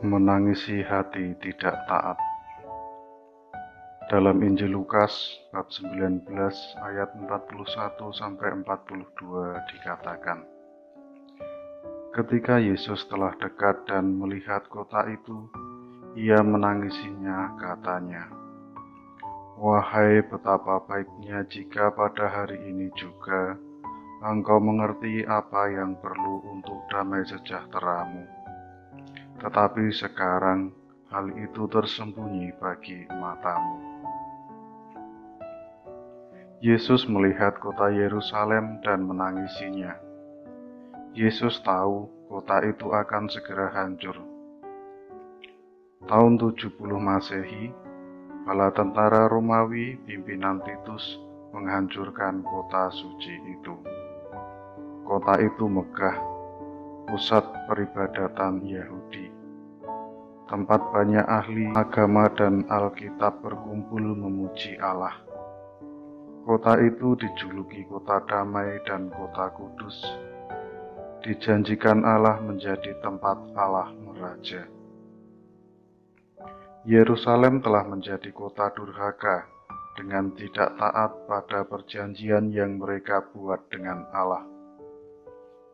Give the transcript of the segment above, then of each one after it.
menangisi hati tidak taat. Dalam Injil Lukas bab 19 ayat 41 sampai 42 dikatakan, Ketika Yesus telah dekat dan melihat kota itu, ia menangisinya katanya, Wahai betapa baiknya jika pada hari ini juga engkau mengerti apa yang perlu untuk damai sejahteramu tetapi sekarang hal itu tersembunyi bagi matamu. Yesus melihat kota Yerusalem dan menangisinya. Yesus tahu kota itu akan segera hancur. Tahun 70 Masehi, bala tentara Romawi pimpinan Titus menghancurkan kota suci itu. Kota itu megah pusat peribadatan Yahudi, tempat banyak ahli agama dan Alkitab berkumpul memuji Allah. Kota itu dijuluki kota damai dan kota kudus. Dijanjikan Allah menjadi tempat Allah meraja. Yerusalem telah menjadi kota durhaka dengan tidak taat pada perjanjian yang mereka buat dengan Allah.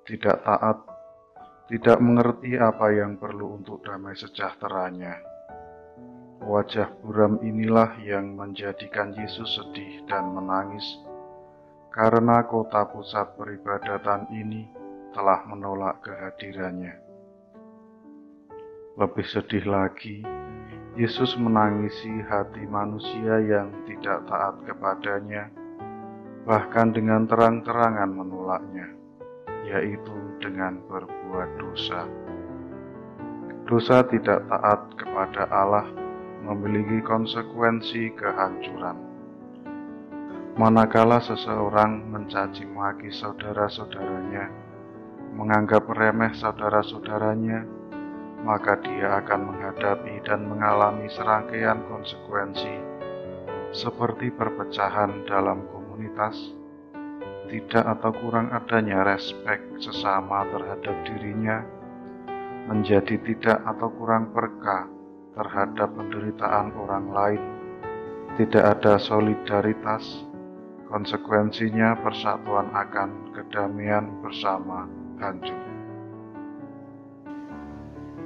Tidak taat tidak mengerti apa yang perlu untuk damai sejahteranya. Wajah buram inilah yang menjadikan Yesus sedih dan menangis karena kota pusat peribadatan ini telah menolak kehadirannya. Lebih sedih lagi, Yesus menangisi hati manusia yang tidak taat kepadanya, bahkan dengan terang-terangan menolaknya yaitu dengan berbuat dosa. Dosa tidak taat kepada Allah memiliki konsekuensi kehancuran. Manakala seseorang mencaci maki saudara-saudaranya, menganggap remeh saudara-saudaranya, maka dia akan menghadapi dan mengalami serangkaian konsekuensi seperti perpecahan dalam komunitas, tidak atau kurang adanya respek sesama terhadap dirinya, menjadi tidak atau kurang perka terhadap penderitaan orang lain, tidak ada solidaritas, konsekuensinya persatuan akan kedamaian bersama hancur.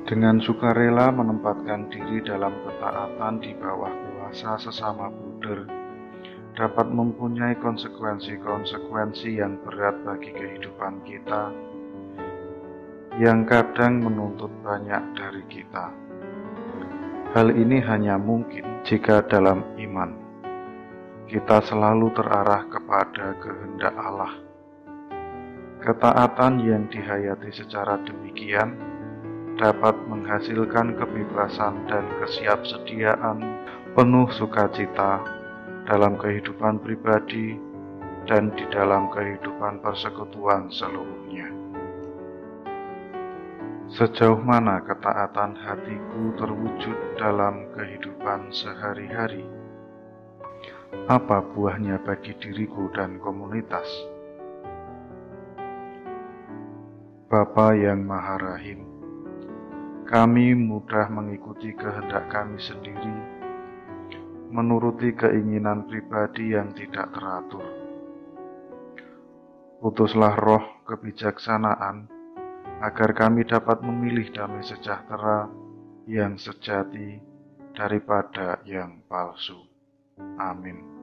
Dengan sukarela menempatkan diri dalam ketaatan di bawah kuasa sesama bruder, dapat mempunyai konsekuensi-konsekuensi yang berat bagi kehidupan kita, yang kadang menuntut banyak dari kita. Hal ini hanya mungkin jika dalam iman kita selalu terarah kepada kehendak Allah. Ketaatan yang dihayati secara demikian dapat menghasilkan kebebasan dan kesiapsediaan penuh sukacita dalam kehidupan pribadi dan di dalam kehidupan persekutuan seluruhnya. Sejauh mana ketaatan hatiku terwujud dalam kehidupan sehari-hari? Apa buahnya bagi diriku dan komunitas? Bapa yang Maha Rahim, kami mudah mengikuti kehendak kami sendiri menuruti keinginan pribadi yang tidak teratur. Putuslah roh kebijaksanaan agar kami dapat memilih damai sejahtera yang sejati daripada yang palsu. Amin.